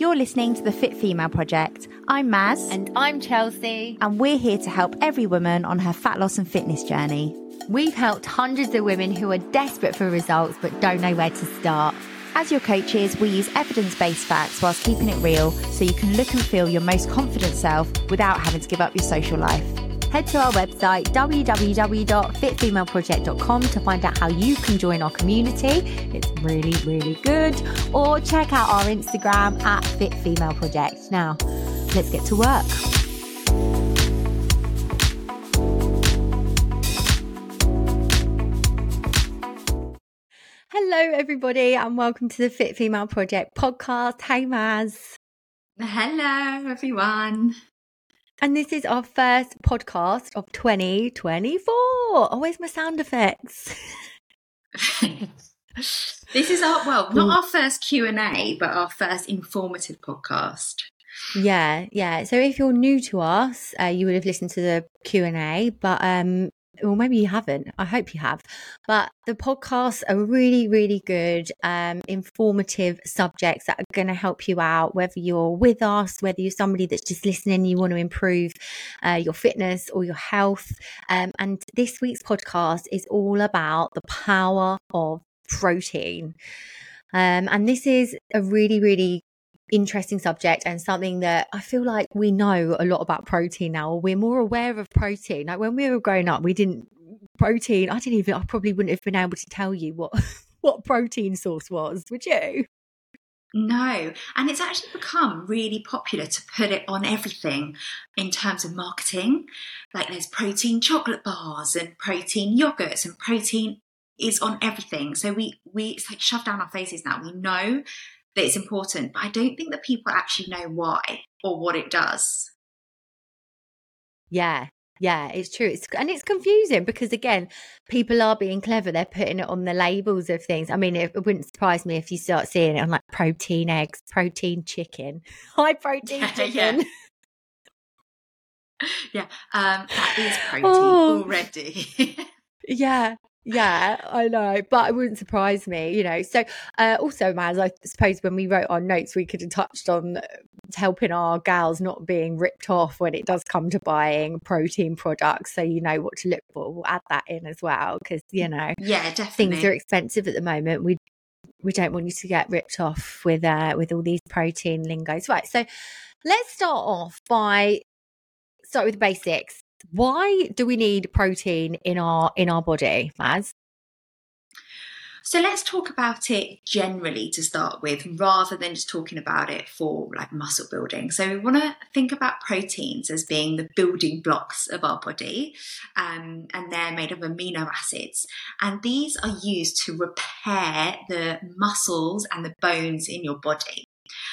You're listening to the Fit Female Project. I'm Maz. And I'm Chelsea. And we're here to help every woman on her fat loss and fitness journey. We've helped hundreds of women who are desperate for results but don't know where to start. As your coaches, we use evidence based facts whilst keeping it real so you can look and feel your most confident self without having to give up your social life head to our website www.fitfemaleproject.com to find out how you can join our community. It's really, really good. Or check out our Instagram at Fit Female Project. Now, let's get to work. Hello, everybody, and welcome to the Fit Female Project podcast. Hey, Maz. Hello, everyone. And this is our first podcast of 2024. Oh, where's my sound effects? this is our well, not our first Q and A, but our first informative podcast. Yeah, yeah. So if you're new to us, uh, you would have listened to the Q and A, but um, or maybe you haven't. I hope you have. But the podcasts are really, really good, um, informative subjects that are going to help you out, whether you're with us, whether you're somebody that's just listening, you want to improve uh, your fitness or your health. Um, and this week's podcast is all about the power of protein. Um, and this is a really, really interesting subject and something that I feel like we know a lot about protein now. We're more aware of protein. Like when we were growing up, we didn't protein. I didn't even. I probably wouldn't have been able to tell you what what protein source was. Would you? No, and it's actually become really popular to put it on everything in terms of marketing. Like there's protein chocolate bars and protein yogurts and protein is on everything. So we we it's like shoved down our faces now. We know that it's important, but I don't think that people actually know why or what it does. Yeah, yeah, it's true. It's and it's confusing because again, people are being clever. They're putting it on the labels of things. I mean, it, it wouldn't surprise me if you start seeing it on like protein eggs, protein chicken, high protein chicken. Yeah, yeah. Um, that is protein oh. already. yeah, yeah, I know, but it wouldn't surprise me, you know. So, uh, also, Maz, I suppose when we wrote our notes, we could have touched on helping our gals not being ripped off when it does come to buying protein products. So, you know what to look for. We'll add that in as well because, you know, yeah, definitely. Things are expensive at the moment. We we don't want you to get ripped off with uh, with all these protein lingos. Right. So, let's start off by start with the basics why do we need protein in our in our body, Maz? So let's talk about it generally to start with, rather than just talking about it for like muscle building. So we want to think about proteins as being the building blocks of our body, um, and they're made of amino acids. And these are used to repair the muscles and the bones in your body.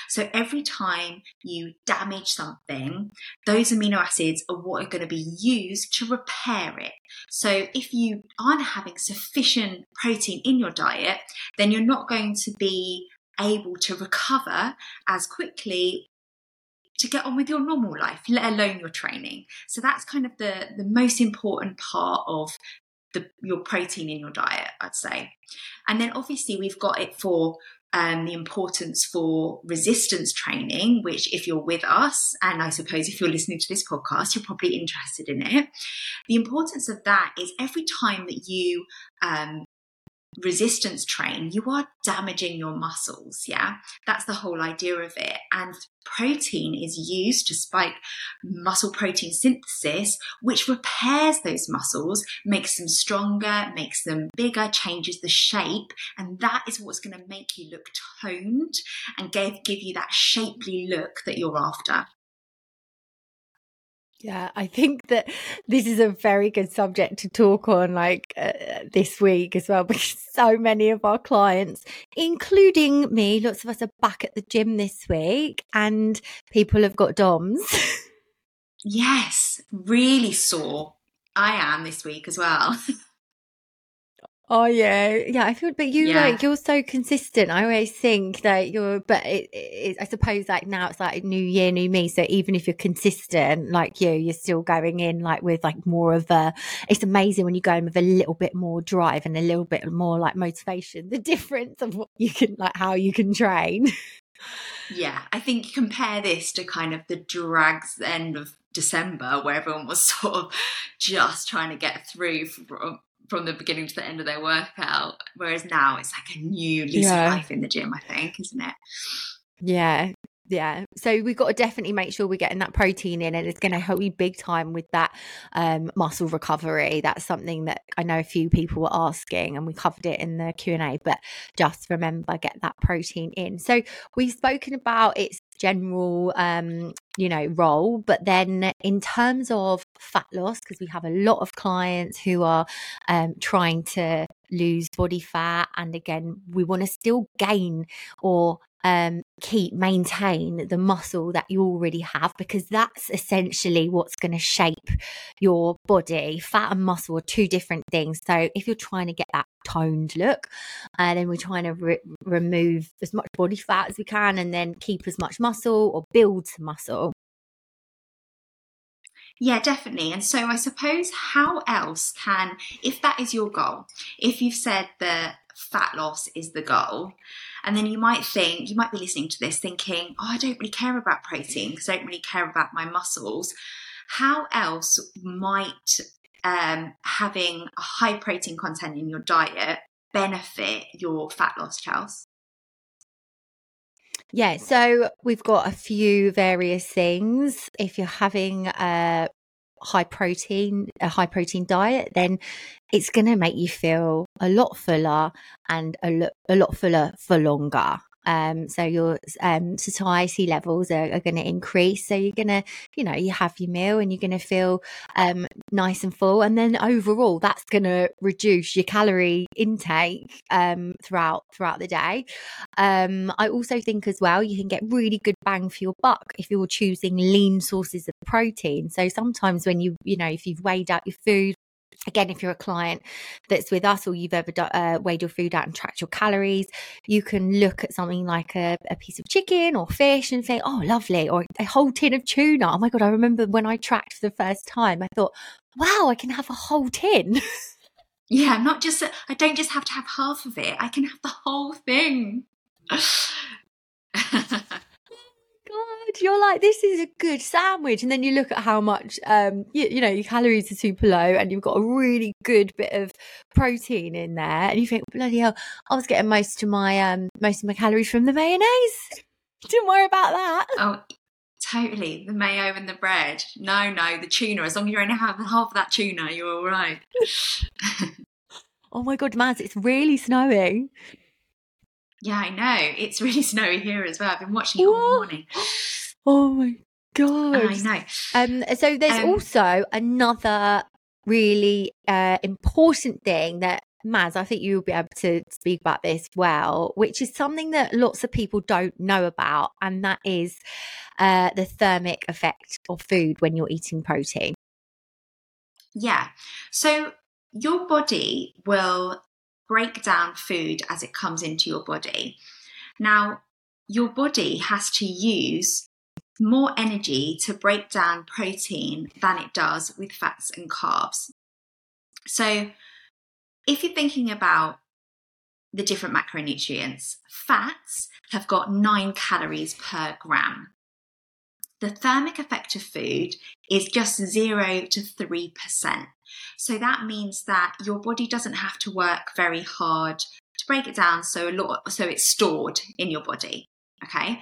So every time you damage something, those amino acids are what are going to be used to repair it. So if you aren't having sufficient protein in your diet, then you're not going to be able to recover as quickly to get on with your normal life, let alone your training. So that's kind of the, the most important part of the, your protein in your diet, I'd say. And then obviously we've got it for um, the importance for resistance training, which, if you're with us, and I suppose if you're listening to this podcast, you're probably interested in it. The importance of that is every time that you um, resistance train, you are damaging your muscles. Yeah, that's the whole idea of it. And protein is used to spike muscle protein synthesis, which repairs those muscles, makes them stronger, makes them bigger, changes the shape. And that is what's going to make you look toned and give, give you that shapely look that you're after. Yeah, I think that this is a very good subject to talk on like uh, this week as well because so many of our clients including me lots of us are back at the gym this week and people have got DOMs. yes, really sore. I am this week as well. Oh yeah, yeah. I feel, but you yeah. like you're so consistent. I always think that you're, but it, it, I suppose like now it's like new year, new me. So even if you're consistent, like you, you're still going in like with like more of a. It's amazing when you go in with a little bit more drive and a little bit more like motivation. The difference of what you can like how you can train. Yeah, I think compare this to kind of the drags end of December where everyone was sort of just trying to get through from, from the beginning to the end of their workout. Whereas now it's like a new lease yeah. of life in the gym, I think, isn't it? Yeah, yeah so we've got to definitely make sure we're getting that protein in and it's going to help you big time with that um, muscle recovery that's something that i know a few people were asking and we covered it in the q&a but just remember get that protein in so we've spoken about its general um you know role but then in terms of fat loss because we have a lot of clients who are um, trying to lose body fat and again we want to still gain or um, keep maintain the muscle that you already have because that's essentially what's going to shape your body. Fat and muscle are two different things. So if you're trying to get that toned look and uh, then we're trying to re- remove as much body fat as we can and then keep as much muscle or build muscle yeah, definitely. And so I suppose how else can, if that is your goal, if you've said that fat loss is the goal, and then you might think, you might be listening to this thinking, oh, I don't really care about protein because I don't really care about my muscles. How else might um, having a high protein content in your diet benefit your fat loss, Charles? Yeah, so we've got a few various things. If you're having a high protein, a high protein diet, then it's going to make you feel a lot fuller and a, lo- a lot fuller for longer. Um, so your um, satiety levels are, are going to increase. So you're going to, you know, you have your meal and you're going to feel um, nice and full. And then overall, that's going to reduce your calorie intake um, throughout throughout the day. Um, I also think as well, you can get really good bang for your buck if you're choosing lean sources of protein. So sometimes when you, you know, if you've weighed out your food Again, if you're a client that's with us or you've ever uh, weighed your food out and tracked your calories, you can look at something like a, a, piece of chicken or fish and say, oh, lovely, or a whole tin of tuna. Oh my God, I remember when I tracked for the first time, I thought, wow, I can have a whole tin. Yeah, not just, I don't just have to have half of it, I can have the whole thing. God, you're like, this is a good sandwich. And then you look at how much, um, you, you know, your calories are super low and you've got a really good bit of protein in there. And you think, bloody hell, I was getting most of my, um, most of my calories from the mayonnaise. Didn't worry about that. Oh, totally. The mayo and the bread. No, no, the tuna. As long as you only have half of that tuna, you're all right. oh my God, Maz, it's really snowing. Yeah, I know. It's really snowy here as well. I've been watching it all morning. Oh my god! I know. Um, so there's um, also another really uh, important thing that Maz, I think you'll be able to speak about this well, which is something that lots of people don't know about, and that is uh, the thermic effect of food when you're eating protein. Yeah. So your body will break down food as it comes into your body. Now, your body has to use more energy to break down protein than it does with fats and carbs. So, if you're thinking about the different macronutrients, fats have got nine calories per gram. The thermic effect of food is just 0 to 3%. So that means that your body doesn't have to work very hard to break it down so a lot so it's stored in your body. Okay.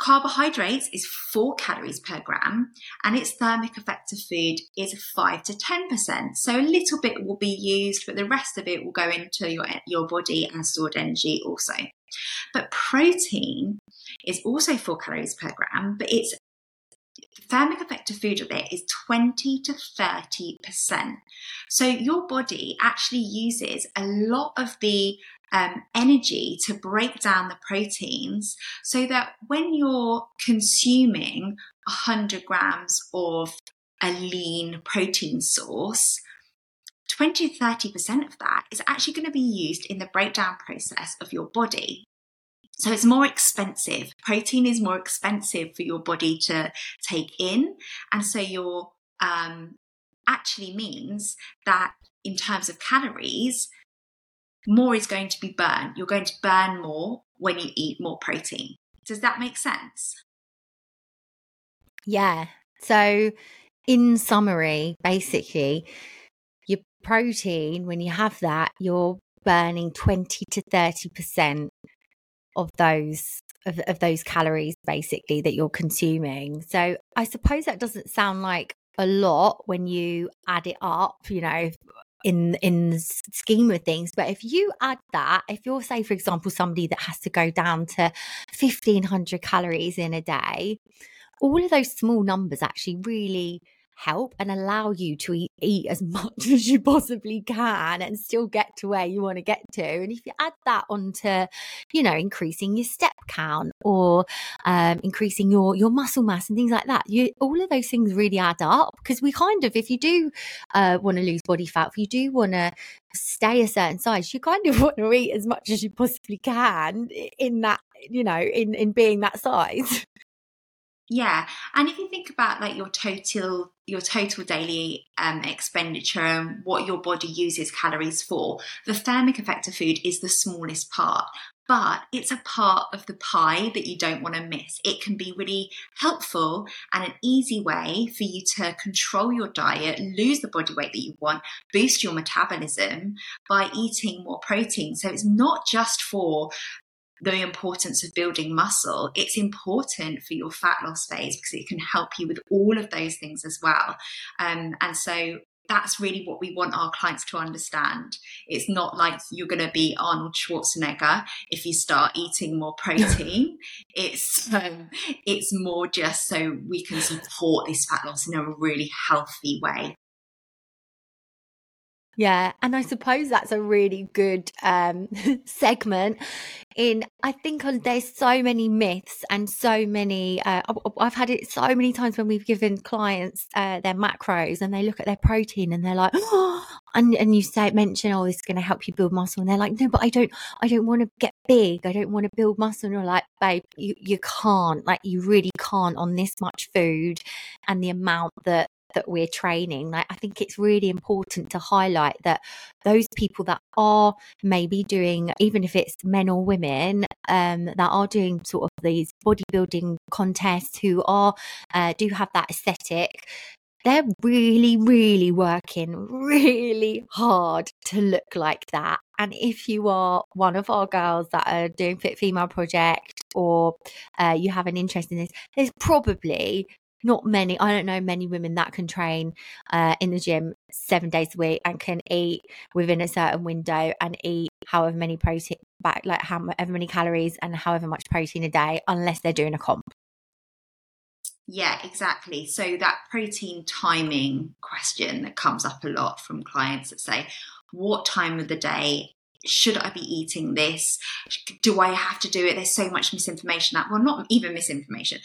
Carbohydrates is four calories per gram, and its thermic effect of food is five to ten percent. So a little bit will be used, but the rest of it will go into your your body as stored energy also. But protein is also four calories per gram, but its thermic effect of food of it is 20 to 30%. So your body actually uses a lot of the um, energy to break down the proteins so that when you're consuming 100 grams of a lean protein source, 20 to 30% of that is actually going to be used in the breakdown process of your body. So it's more expensive. Protein is more expensive for your body to take in. And so your um, actually means that in terms of calories, more is going to be burned. You're going to burn more when you eat more protein. Does that make sense? Yeah. So, in summary, basically, your protein, when you have that, you're burning 20 to 30% of those of, of those calories basically that you're consuming. So I suppose that doesn't sound like a lot when you add it up, you know, in in the scheme of things but if you add that if you're say for example somebody that has to go down to 1500 calories in a day all of those small numbers actually really help and allow you to eat, eat as much as you possibly can and still get to where you want to get to. And if you add that onto, you know, increasing your step count or um, increasing your your muscle mass and things like that, you all of those things really add up because we kind of, if you do uh, want to lose body fat, if you do want to stay a certain size, you kind of want to eat as much as you possibly can in that, you know, in in being that size. Yeah, and if you think about like your total your total daily um, expenditure and what your body uses calories for, the thermic effect of food is the smallest part, but it's a part of the pie that you don't want to miss. It can be really helpful and an easy way for you to control your diet, lose the body weight that you want, boost your metabolism by eating more protein. So it's not just for the importance of building muscle, it's important for your fat loss phase because it can help you with all of those things as well. Um, and so that's really what we want our clients to understand. It's not like you're going to be Arnold Schwarzenegger if you start eating more protein. it's um, it's more just so we can support this fat loss in a really healthy way. Yeah, and I suppose that's a really good um, segment. In I think there's so many myths and so many. Uh, I've had it so many times when we've given clients uh, their macros and they look at their protein and they're like, oh, and and you say mention, oh, this is going to help you build muscle, and they're like, no, but I don't, I don't want to get big, I don't want to build muscle. And you're like, babe, you you can't, like you really can't on this much food and the amount that that we're training like i think it's really important to highlight that those people that are maybe doing even if it's men or women um, that are doing sort of these bodybuilding contests who are uh, do have that aesthetic they're really, really working really hard to look like that. And if you are one of our girls that are doing Fit Female Project or uh, you have an interest in this, there's probably not many i don't know many women that can train uh, in the gym seven days a week and can eat within a certain window and eat however many protein back like however many calories and however much protein a day unless they're doing a comp yeah exactly so that protein timing question that comes up a lot from clients that say what time of the day should I be eating this? Do I have to do it? There's so much misinformation that, well, not even misinformation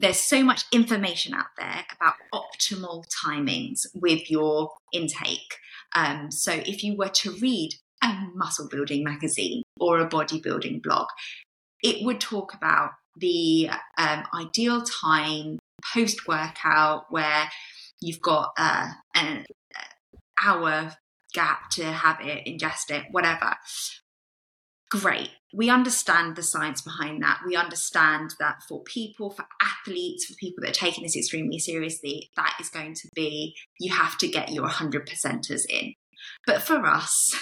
there's so much information out there about optimal timings with your intake. Um, so if you were to read a muscle building magazine or a bodybuilding blog, it would talk about the um, ideal time post workout where you've got uh, an hour gap to have it, ingest it, whatever great. We understand the science behind that. We understand that for people, for athletes, for people that are taking this extremely seriously, that is going to be, you have to get your 100 percenters in. But for us,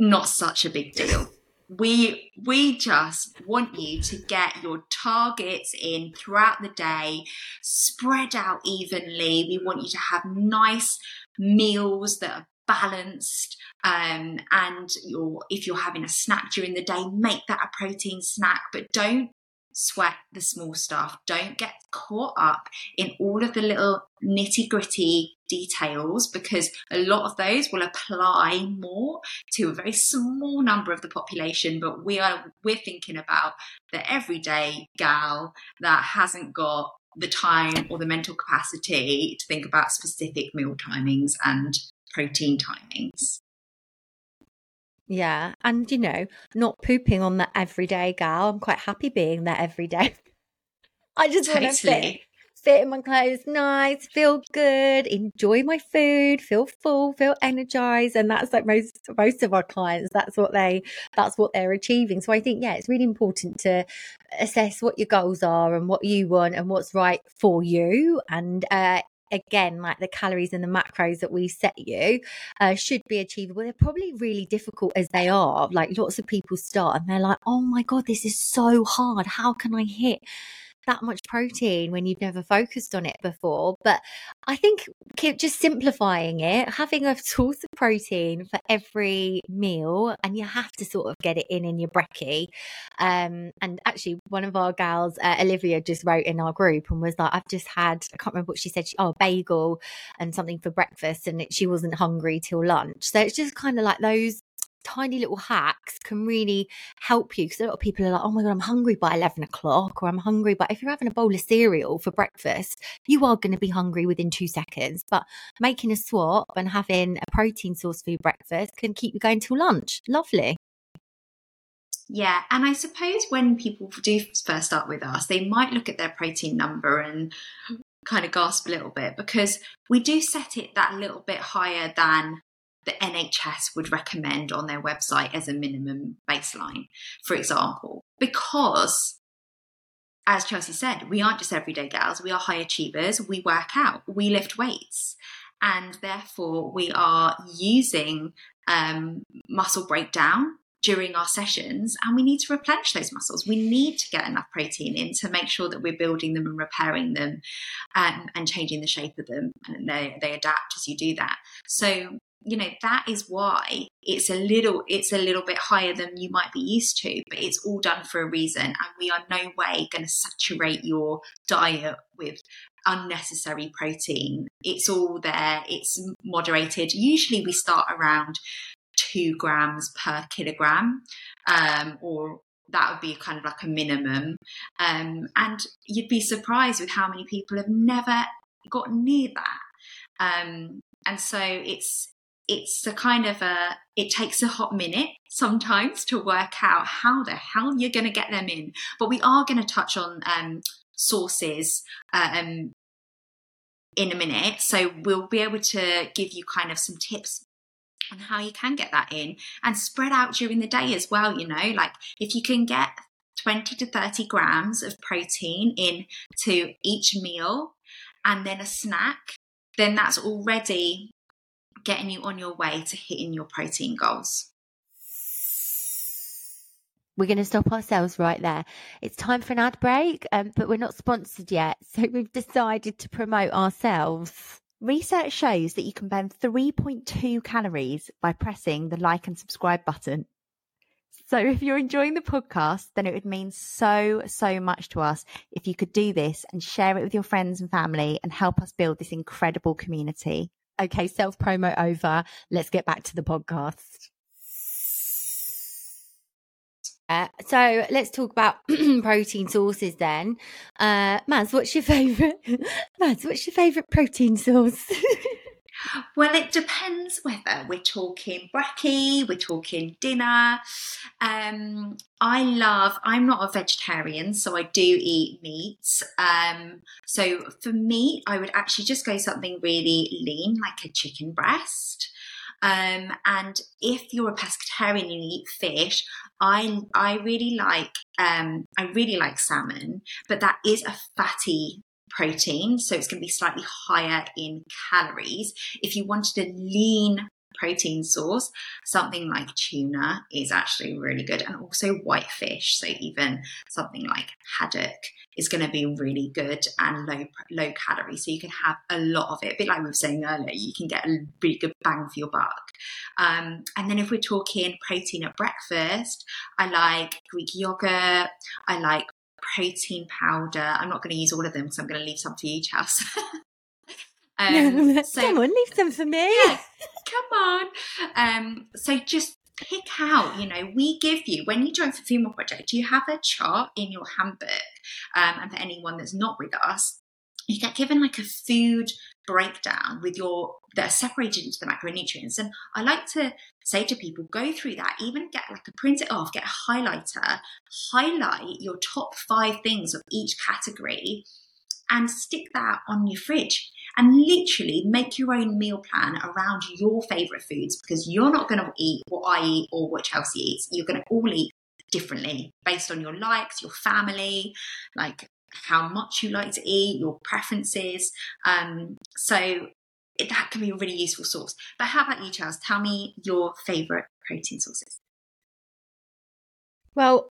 not such a big deal. We we just want you to get your targets in throughout the day, spread out evenly. We want you to have nice meals that are balanced. Um, and you're, if you're having a snack during the day, make that a protein snack, but don't sweat the small stuff. Don't get caught up in all of the little nitty gritty details because a lot of those will apply more to a very small number of the population. But we are we're thinking about the everyday gal that hasn't got the time or the mental capacity to think about specific meal timings and protein timings. Yeah. And, you know, not pooping on the everyday gal. I'm quite happy being there every day. I just totally. want to fit, fit in my clothes nice, feel good, enjoy my food, feel full, feel energized. And that's like most most of our clients, that's what they that's what they're achieving. So I think, yeah, it's really important to assess what your goals are and what you want and what's right for you. And uh, again, like the calories and the macros that we set you uh, should be achievable. They're probably really difficult as they are. Like lots of people start and they're like, oh my God, this is so hard. How can I hit? That much protein when you've never focused on it before. But I think just simplifying it, having a source of protein for every meal, and you have to sort of get it in in your brekkie. Um, and actually, one of our gals, uh, Olivia, just wrote in our group and was like, "I've just had I can't remember what she said. She, oh, bagel and something for breakfast, and it, she wasn't hungry till lunch." So it's just kind of like those tiny little hacks can really help you because a lot of people are like, oh my God, I'm hungry by 11 o'clock or I'm hungry. But if you're having a bowl of cereal for breakfast, you are going to be hungry within two seconds. But making a swap and having a protein source for your breakfast can keep you going till lunch. Lovely. Yeah, and I suppose when people do first start with us, they might look at their protein number and kind of gasp a little bit because we do set it that little bit higher than the NHS would recommend on their website as a minimum baseline, for example, because as Chelsea said, we aren't just everyday gals, we are high achievers, we work out, we lift weights, and therefore we are using um, muscle breakdown during our sessions and we need to replenish those muscles. We need to get enough protein in to make sure that we're building them and repairing them um, and changing the shape of them. And they, they adapt as you do that. So you know that is why it's a little it's a little bit higher than you might be used to but it's all done for a reason and we are no way going to saturate your diet with unnecessary protein. It's all there it's moderated. Usually we start around two grams per kilogram um, or that would be kind of like a minimum. Um, and you'd be surprised with how many people have never got near that. Um, and so it's it's a kind of a it takes a hot minute sometimes to work out how the hell you're going to get them in. But we are going to touch on um, sources um, in a minute. So we'll be able to give you kind of some tips on how you can get that in and spread out during the day as well you know? Like if you can get 20 to 30 grams of protein into each meal and then a snack then that's already getting you on your way to hitting your protein goals. We're going to stop ourselves right there. It's time for an ad break, um, but we're not sponsored yet. So we've decided to promote ourselves. Research shows that you can burn 3.2 calories by pressing the like and subscribe button. So if you're enjoying the podcast, then it would mean so, so much to us if you could do this and share it with your friends and family and help us build this incredible community. Okay, self promo over. Let's get back to the podcast. Uh, so let's talk about protein sources then. Uh, Maz, what's your favourite? Maz, what's your favourite protein source? Well, it depends whether we're talking brekkie, we're talking dinner. Um, I love, I'm not a vegetarian, so I do eat meats. Um, so for meat, I would actually just go something really lean, like a chicken breast. Um, and if you're a pescatarian and you eat fish, I I really like um, I really like salmon, but that is a fatty protein, so it's going to be slightly higher in calories. If you wanted a lean protein source, something like tuna is actually really good, and also white fish. So even something like haddock is going to be really good and low low calorie. So you can have a lot of it. A bit like we were saying earlier, you can get a really good bang for your buck. Um, and then if we're talking protein at breakfast, I like Greek yogurt. I like protein powder. I'm not going to use all of them because I'm going to leave some for you, Chelsea. um, so, come on, leave some for me. Yeah, come on. Um, so just pick out, you know, we give you, when you join Fit Female Project, you have a chart in your handbook. Um, and for anyone that's not with us, you get given like a food breakdown with your that are separated into the macronutrients. And I like to say to people, go through that, even get like a print it off, get a highlighter, highlight your top five things of each category and stick that on your fridge and literally make your own meal plan around your favorite foods because you're not going to eat what I eat or what Chelsea eats. You're going to all eat differently based on your likes, your family, like how much you like to eat, your preferences. Um, so that can be a really useful source. But how about you, Charles? Tell me your favorite protein sources. Well,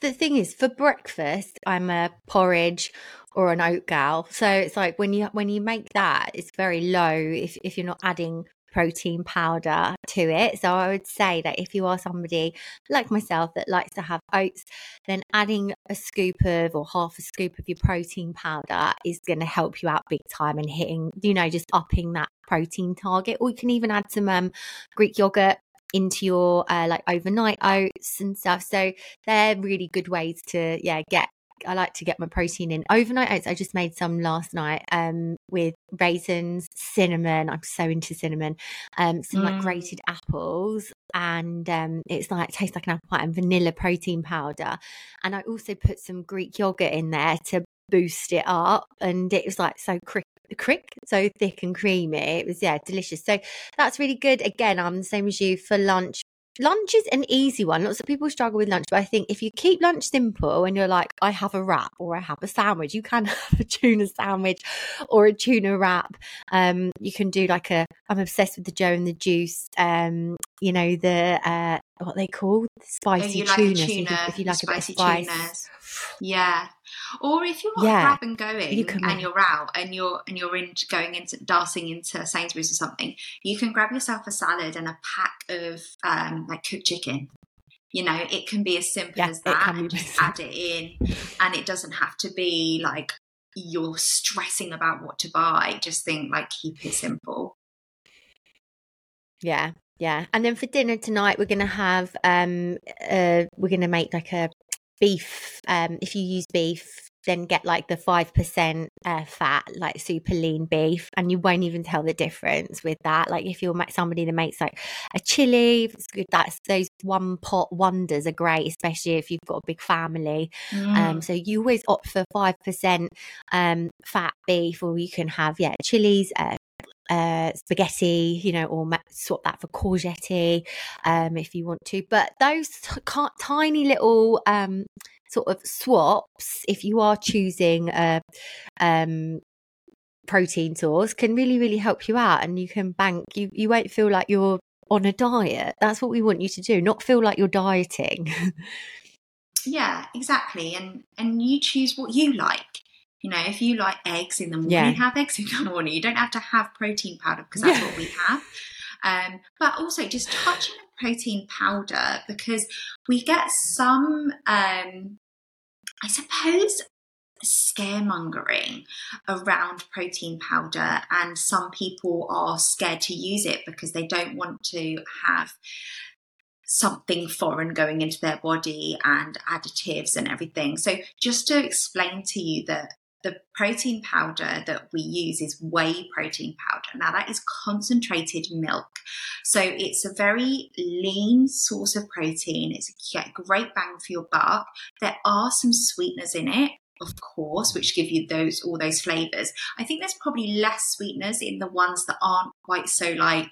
the thing is, for breakfast, I'm a porridge or an oat gal. So it's like when you when you make that, it's very low if if you're not adding protein powder to it. So I would say that if you are somebody like myself that likes to have oats, then adding a scoop of or half a scoop of your protein powder is going to help you out big time and hitting, you know, just upping that protein target. Or you can even add some um, Greek yogurt into your uh, like overnight oats and stuff. So they're really good ways to yeah get I like to get my protein in overnight oats. I just made some last night um, with raisins, cinnamon. I'm so into cinnamon. Um, some mm. like grated apples, and um, it's like tastes like an apple pie and vanilla protein powder. And I also put some Greek yogurt in there to boost it up, and it was like so crick crick so thick and creamy it was yeah delicious so that's really good again i'm the same as you for lunch lunch is an easy one. Lots of people struggle with lunch, but I think if you keep lunch simple and you're like, I have a wrap or I have a sandwich, you can have a tuna sandwich or a tuna wrap. Um, you can do like a, I'm obsessed with the Joe and the Juice, um, you know, the, uh, what they call spicy tuna. Like tuna. If, you like a bit of spice. Tunas. Yeah. Or if you're yeah, grab and going you and you're out and you're and you're in going into dancing into Sainsbury's or something, you can grab yourself a salad and a pack of um, like cooked chicken. You know, it can be as simple as that and just add it in. And it doesn't have to be like you're stressing about what to buy. Just think like keep it simple. Yeah, yeah. And then for dinner tonight we're gonna have um uh we're gonna make like a beef um if you use beef then get like the 5% uh, fat like super lean beef and you won't even tell the difference with that like if you're somebody that makes like a chili it's good that's those one pot wonders are great especially if you've got a big family um, mm. um so you always opt for 5% um fat beef or you can have yeah chilies uh, uh, spaghetti, you know, or swap that for courgette um, if you want to. But those t- tiny little um, sort of swaps, if you are choosing a um, protein source, can really, really help you out, and you can bank. You you won't feel like you're on a diet. That's what we want you to do, not feel like you're dieting. yeah, exactly, and and you choose what you like. You know, if you like eggs in the morning, yeah. have eggs in the morning. You don't have to have protein powder because that's yeah. what we have. Um, but also just touching on protein powder because we get some, um, I suppose, scaremongering around protein powder, and some people are scared to use it because they don't want to have something foreign going into their body and additives and everything. So, just to explain to you that the protein powder that we use is whey protein powder. Now, that is concentrated milk. So, it's a very lean source of protein. It's a great bang for your buck. There are some sweeteners in it. Of course, which give you those all those flavors. I think there's probably less sweeteners in the ones that aren't quite so like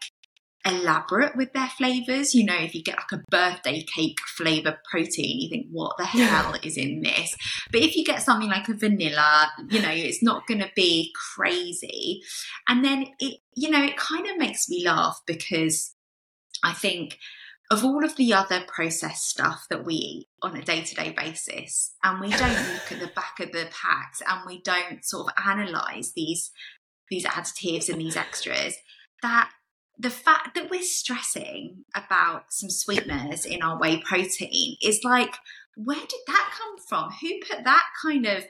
elaborate with their flavors. You know, if you get like a birthday cake flavor protein, you think, what the hell is in this? But if you get something like a vanilla, you know, it's not going to be crazy. And then it, you know, it kind of makes me laugh because I think of all of the other processed stuff that we eat on a day to day basis, and we don't look at the back of the packs and we don't sort of analyze these these additives and these extras that the fact that we're stressing about some sweeteners in our whey protein is like, where did that come from? Who put that kind of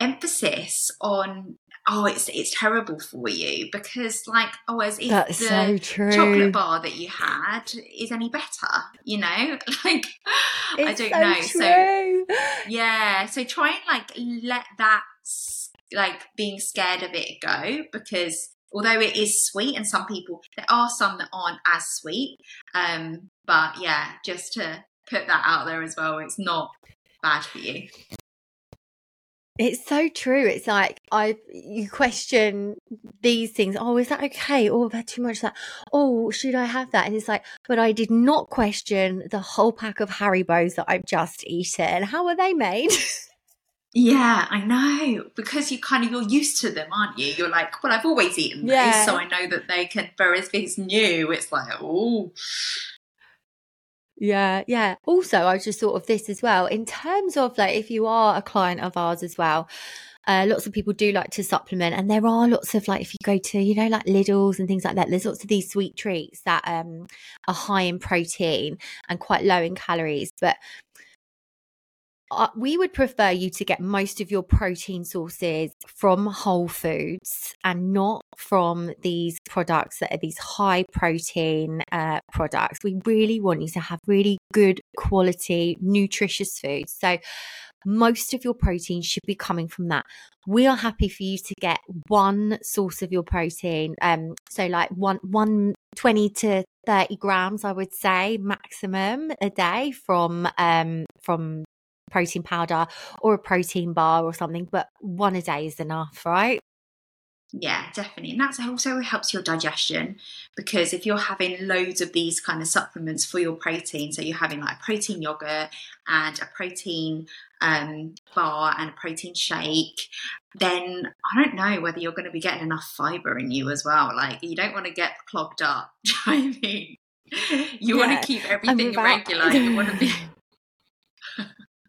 emphasis on oh it's it's terrible for you because like oh as if That's the so chocolate bar that you had is any better you know like it's i don't so know true. so yeah so try and like let that like being scared of it go because although it is sweet and some people there are some that aren't as sweet um, but yeah just to put that out there as well it's not bad for you It's so true. It's like I you question these things. Oh, is that okay? Oh, I've had too much that. Oh, should I have that? And it's like, but I did not question the whole pack of Haribos that I've just eaten. How are they made? Yeah, I know. Because you kind of you're used to them, aren't you? You're like, well, I've always eaten these, Yeah. so I know that they can. Whereas if it's new, it's like, oh, Yeah, yeah. Also, I just thought of this as well. In terms of like, if you are a client of ours as well, uh, lots of people do like to supplement, and there are lots of like, if you go to, you know, like Lidl's and things like that, there's lots of these sweet treats that um are high in protein and quite low in calories. But uh, we would prefer you to get most of your protein sources from whole foods and not from these products that are these high protein uh, products. We really want you to have really good quality, nutritious foods. So, most of your protein should be coming from that. We are happy for you to get one source of your protein. Um, so like one one 20 to 30 grams, I would say, maximum a day from um from protein powder or a protein bar or something, but one a day is enough, right? Yeah, definitely. And that also helps your digestion because if you're having loads of these kind of supplements for your protein, so you're having like a protein yogurt and a protein um, bar and a protein shake, then I don't know whether you're going to be getting enough fiber in you as well. Like, you don't want to get clogged up. I mean? You Yeah, want to keep everything without- regular. You want to be.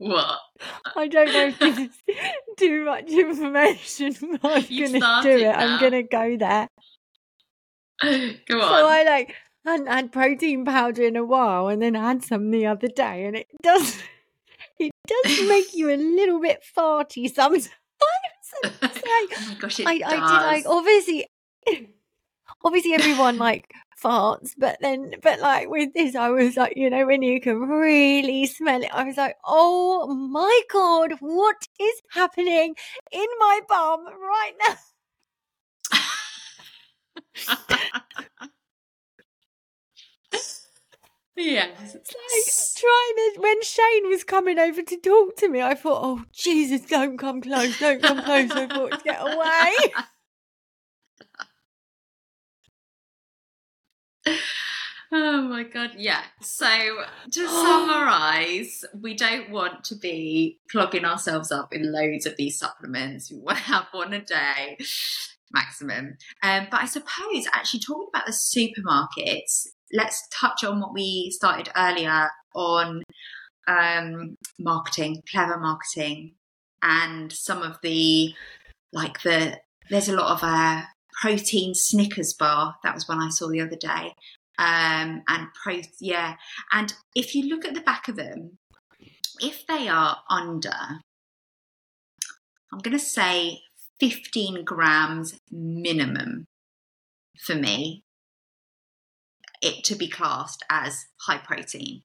What? I don't know if this is too much information, but I'm You've going to do it. I'm going to go there. Go on. So. I like hadn't had protein powder in a while, and then I had some the other day, and it does it does make you a little bit farty sometimes. Like, oh my gosh, it I, does. I did like obviously obviously everyone like farts, but then but like with this I was like, you know, when you can really smell it, I was like, oh my god, what is happening in my bum right now? yes. It's like trying to when Shane was coming over to talk to me, I thought, oh Jesus, don't come close, don't come close. I thought get away. Oh my god, yeah. So to summarize, we don't want to be clogging ourselves up in loads of these supplements. We want to have one a day maximum. Um, but I suppose actually talking about the supermarkets, let's touch on what we started earlier on um, marketing, clever marketing, and some of the like the there's a lot of uh, protein Snickers bar. That was one I saw the other day um, and pro yeah and if you look at the back of them if they are under i'm going to say 15 grams minimum for me it to be classed as high protein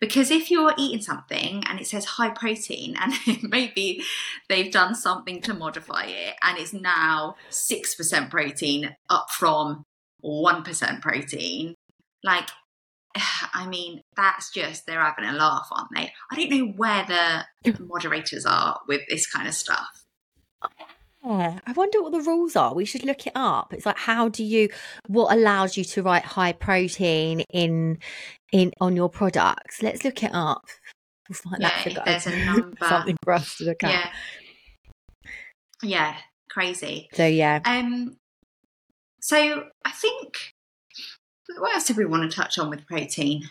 because if you're eating something and it says high protein and maybe they've done something to modify it and it's now 6% protein up from 1% protein. Like, I mean, that's just, they're having a laugh, aren't they? I don't know where the moderators are with this kind of stuff. Yeah, I wonder what the rules are. We should look it up. It's like how do you what allows you to write high protein in in on your products? Let's look it up. We'll find Yeah, that there's a number. something for us to look at. Yeah. Yeah, crazy. So yeah. Um, so I think, what else do we want to touch on with protein?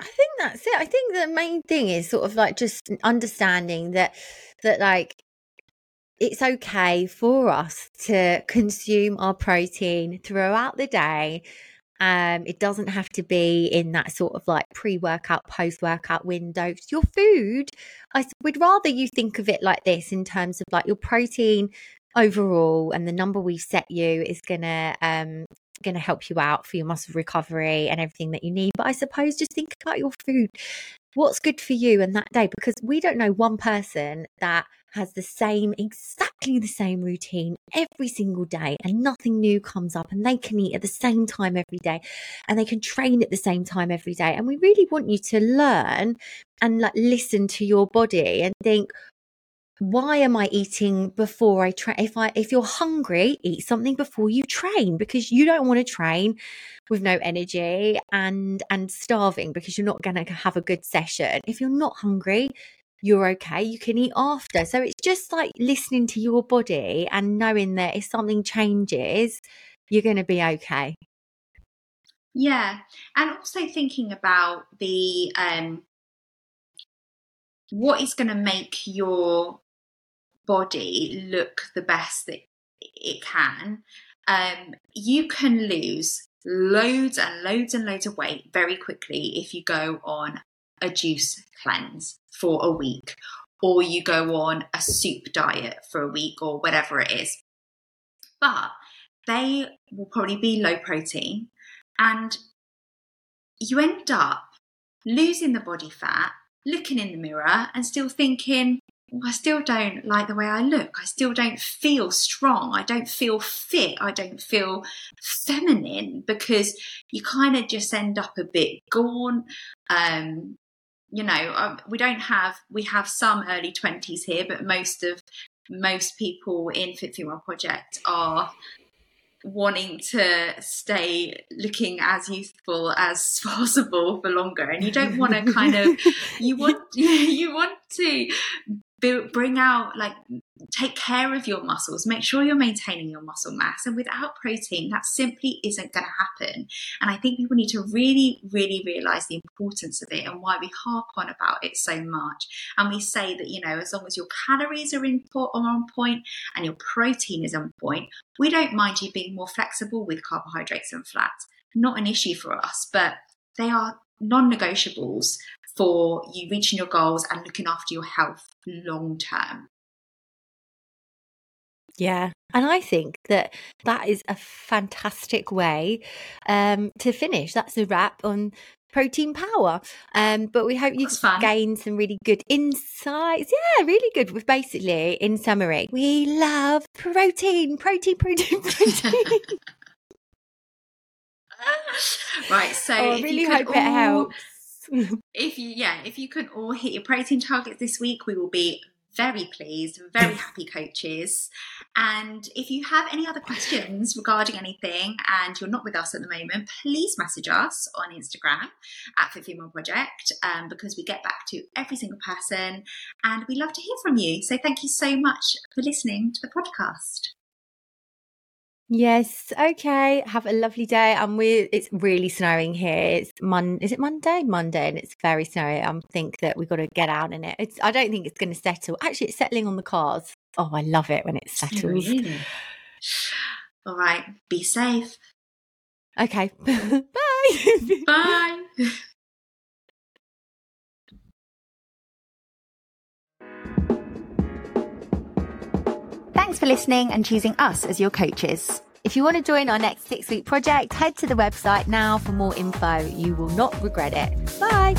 I think that's it. I think the main thing is sort of like just understanding that that like it's okay for us to consume our protein throughout the day. Um, it doesn't have to be in that sort of like pre-workout, post-workout window. Your food, I would rather you think of it like this in terms of like your protein overall, and the number we've set you is gonna um going to help you out for your muscle recovery and everything that you need. But I suppose just think about your food. What's good for you and that day? Because we don't know one person that has the same, exactly the same routine every single day and nothing new comes up and they can eat at the same time every day and they can train at the same time every day. And we really want you to learn and like listen to your body and think, why am I eating before I train? If I, if you're hungry, eat something before you train because you don't want to train with no energy and, and starving because you're not going to have a good session. If you're not hungry, you're okay. You can eat after. So it's just like listening to your body and knowing that if something changes, you're going to be okay. Yeah. And also thinking about the, um, what is going to make your body look the best that it can, um, you can lose loads and loads and loads of weight very quickly if you go on a juice cleanse for a week or you go on a soup diet for a week or whatever it is. But they will probably be low protein and you end up losing the body fat, looking in the mirror and still thinking, I still don't like the way I look. I still don't feel strong. I don't feel fit. I don't feel feminine because you kind of just end up a bit gaunt. Um, you know, um, we don't have, we have some early 20s here, but most of, most people in Fit Female Project are wanting to stay looking as youthful as possible for longer and you don't want to kind of you want you want to bring out like take care of your muscles make sure you're maintaining your muscle mass and without protein that simply isn't going to happen. And i think people need to really really realize the importance of it and why we harp on about it so much. And we say that you know as long as your calories are in are on point and your protein is on point we don't mind you being more flexible with carbohydrates and fats. Not an issue for us but they are non-negotiables for you reaching your goals and looking after your health long term. Yeah. And I think that that is a fantastic way um, to finish. That's a wrap on protein power. Um, but we hope you've gained some really good insights. Yeah, really good. With basically, in summary, we love protein, protein, protein, protein. right. So oh, I really hope all... it helps. if you yeah, if you can all hit your protein targets this week, we will be very pleased, very happy coaches. And if you have any other questions regarding anything and you're not with us at the moment, please message us on Instagram at Fit Female Project um, because we get back to every single person and we love to hear from you. So thank you so much for listening to the podcast. Yes. Okay. Have a lovely day. And we it's really snowing here. It's Mon is it Monday? Monday and it's very snowy. I think that we've got to get out in it. It's I don't think it's gonna settle. Actually it's settling on the cars. Oh, I love it when it settles. Really? All right. Be safe. Okay. Bye. Bye. Thanks for listening and choosing us as your coaches. If you want to join our next six week project, head to the website now for more info. You will not regret it. Bye.